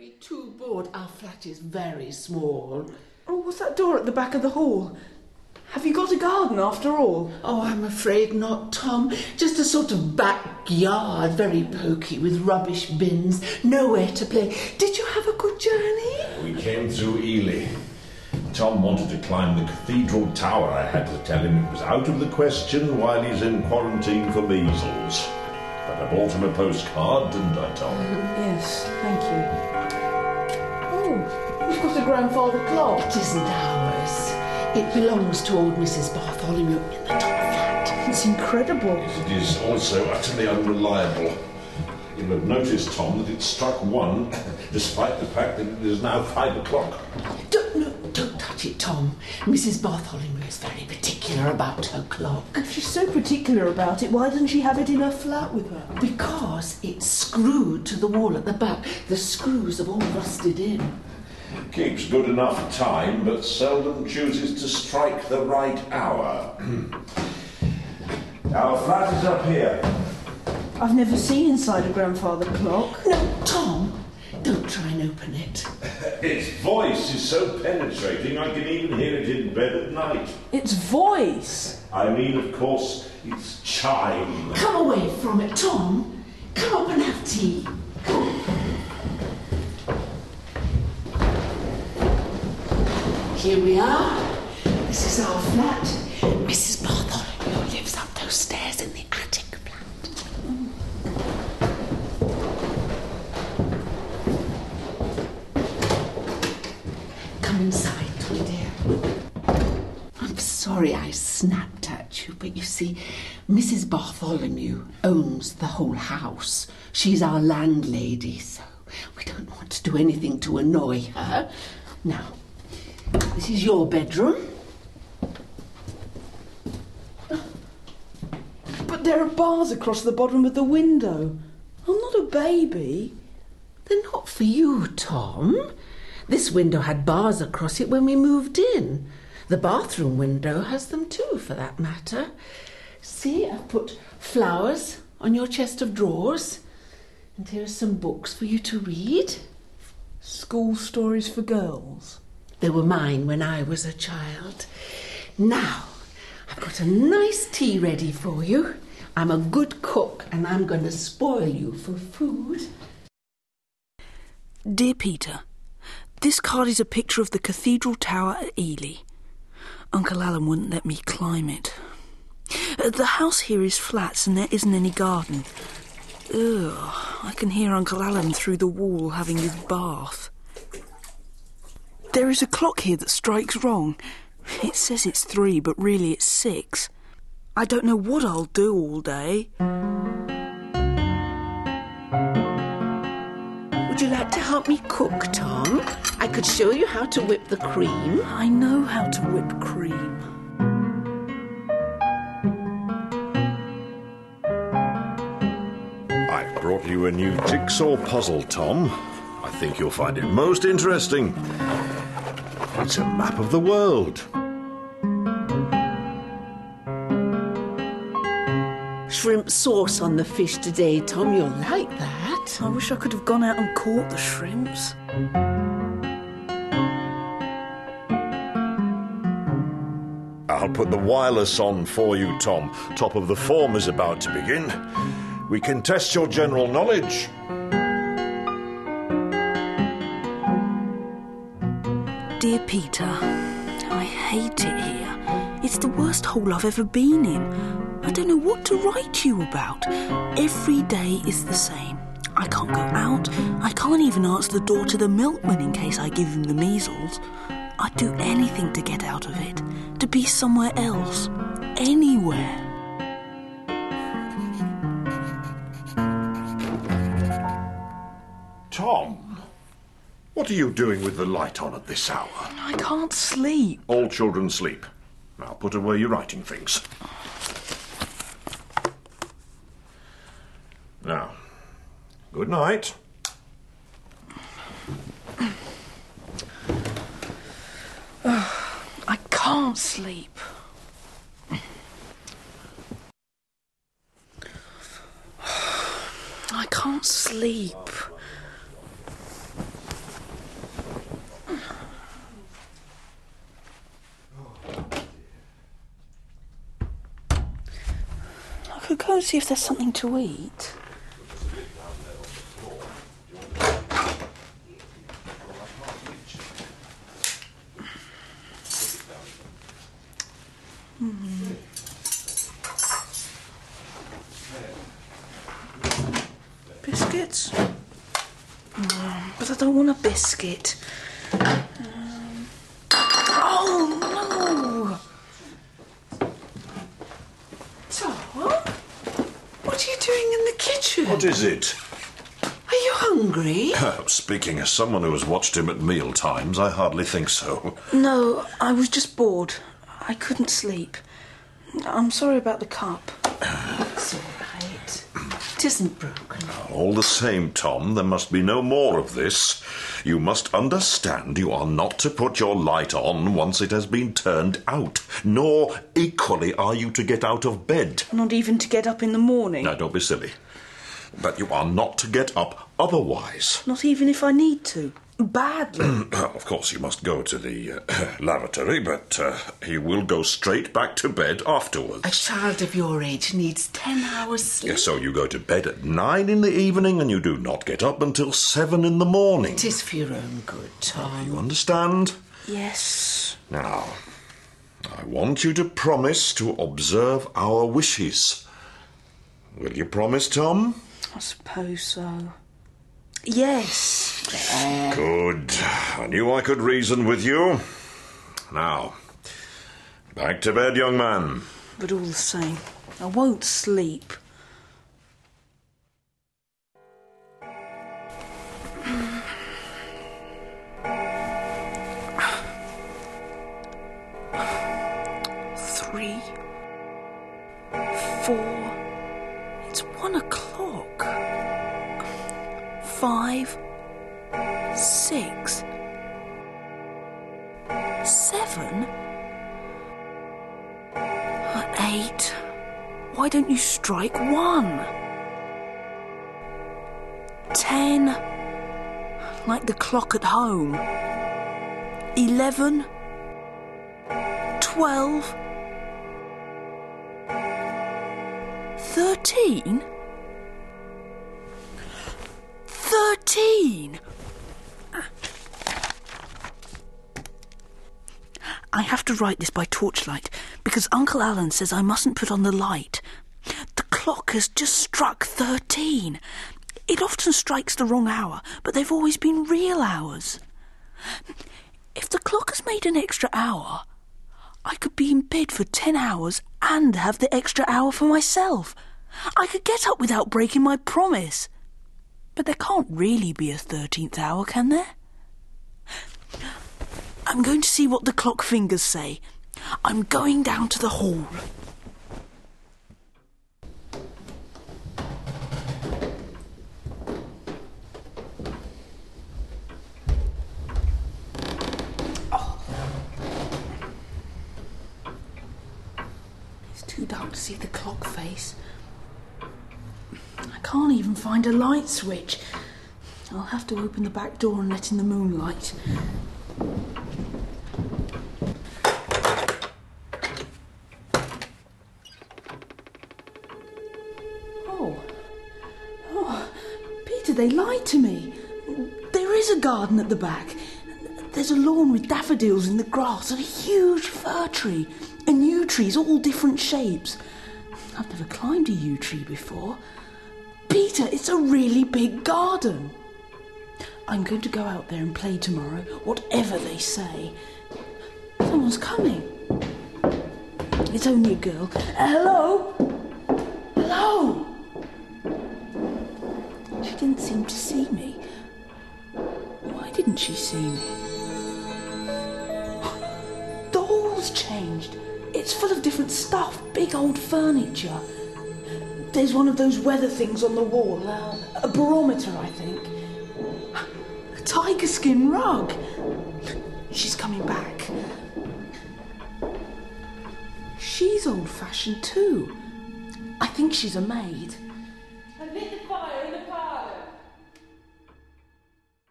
be too bored. Our flat is very small. Oh, what's that door at the back of the hall? Have you got a garden after all? Oh, I'm afraid not, Tom. Just a sort of backyard, very poky, with rubbish bins, nowhere to play. Did you have a good journey? We came through Ely. Tom wanted to climb the cathedral tower. I had to tell him it was out of the question while he's in quarantine for measles. But I bought him a postcard, didn't I, Tom? Yes, thank you. Oh, you've got a grandfather clock. It isn't ours. It belongs to old Mrs. Bartholomew in the top flat. It's incredible. It is also utterly unreliable. You'll have noticed, Tom, that it struck one, despite the fact that it is now five o'clock. Don't, no, don't touch it, Tom. Mrs. Bartholomew is very particular about her clock. If she's so particular about it, why doesn't she have it in her flat with her? Because it's screwed to the wall at the back. The screws have all rusted in. Keeps good enough time, but seldom chooses to strike the right hour. Our flat is up here. I've never seen inside a grandfather clock. No, Tom, don't try and open it. Its voice is so penetrating I can even hear it in bed at night. Its voice. I mean, of course, its chime. Come away from it, Tom. Come up and have tea. Here we are. This is our flat. Mrs. Bartholomew lives up those stairs in the attic flat. Come inside, my dear. I'm sorry I snapped at you, but you see, Mrs. Bartholomew owns the whole house. She's our landlady, so we don't want to do anything to annoy her. Now, this is your bedroom. But there are bars across the bottom of the window. I'm not a baby. They're not for you, Tom. This window had bars across it when we moved in. The bathroom window has them too, for that matter. See, I've put flowers on your chest of drawers. And here are some books for you to read. School stories for girls. They were mine when I was a child. Now, I've got a nice tea ready for you. I'm a good cook and I'm going to spoil you for food. Dear Peter, this card is a picture of the cathedral tower at Ely. Uncle Alan wouldn't let me climb it. Uh, The house here is flats and there isn't any garden. Ugh, I can hear Uncle Alan through the wall having his bath. There is a clock here that strikes wrong. It says it's three, but really it's six. I don't know what I'll do all day. Help me cook, Tom? I could show you how to whip the cream. I know how to whip cream. I've brought you a new jigsaw puzzle, Tom. I think you'll find it most interesting. It's a map of the world. Shrimp sauce on the fish today, Tom. You'll like that. I wish I could have gone out and caught the shrimps. I'll put the wireless on for you, Tom. Top of the form is about to begin. We can test your general knowledge. Dear Peter, I hate it here. It's the worst hole I've ever been in. I don't know what to write you about. Every day is the same. I can't go out. I can't even answer the door to the milkman in case I give him the measles. I'd do anything to get out of it, to be somewhere else, anywhere. Tom, what are you doing with the light on at this hour? I can't sleep. All children sleep. Now put away your writing things. Now, good night. I can't sleep. I can't sleep. I could go and see if there's something to eat. Hmm. Biscuits? Mm, but I don't want a biscuit. Um, oh no! Tom, what are you doing in the kitchen? What is it? Are you hungry? Speaking as someone who has watched him at meal times, I hardly think so. No, I was just bored. I couldn't sleep. I'm sorry about the cup. It's all right. It isn't broken. Ah, all the same, Tom, there must be no more of this. You must understand you are not to put your light on once it has been turned out, nor equally are you to get out of bed. Not even to get up in the morning. Now, don't be silly. But you are not to get up otherwise. Not even if I need to. Badly. of course, you must go to the uh, lavatory, but uh, he will go straight back to bed afterwards. A child of your age needs ten hours sleep. Yes, so you go to bed at nine in the evening and you do not get up until seven in the morning. It is for your own good, Tom. You understand? yes. Now, I want you to promise to observe our wishes. Will you promise, Tom? I suppose so. Yes. Good. I knew I could reason with you. Now, back to bed, young man. But all the same, I won't sleep. Three, four, it's one o'clock. Five, six, seven. Eight. Why don't you strike one? Ten. Like the clock at home. Eleven. Twelve. Thirteen. Thirteen. I have to write this by torchlight because Uncle Alan says I mustn't put on the light. The clock has just struck thirteen. It often strikes the wrong hour, but they've always been real hours. If the clock has made an extra hour, I could be in bed for ten hours and have the extra hour for myself. I could get up without breaking my promise. But there can't really be a thirteenth hour, can there? I'm going to see what the clock fingers say. I'm going down to the hall. Oh. It's too dark to see the clock face. I can't even find a light switch. I'll have to open the back door and let in the moonlight. They lied to me. There is a garden at the back. There's a lawn with daffodils in the grass and a huge fir tree and yew trees, all different shapes. I've never climbed a yew tree before. Peter, it's a really big garden. I'm going to go out there and play tomorrow, whatever they say. Someone's coming. It's only a girl. Hello? Hello? She didn't seem to see me. Why didn't she see me? The hall's changed. It's full of different stuff, big old furniture. There's one of those weather things on the wall, uh, a barometer, I think. A tiger skin rug. She's coming back. She's old fashioned too. I think she's a maid.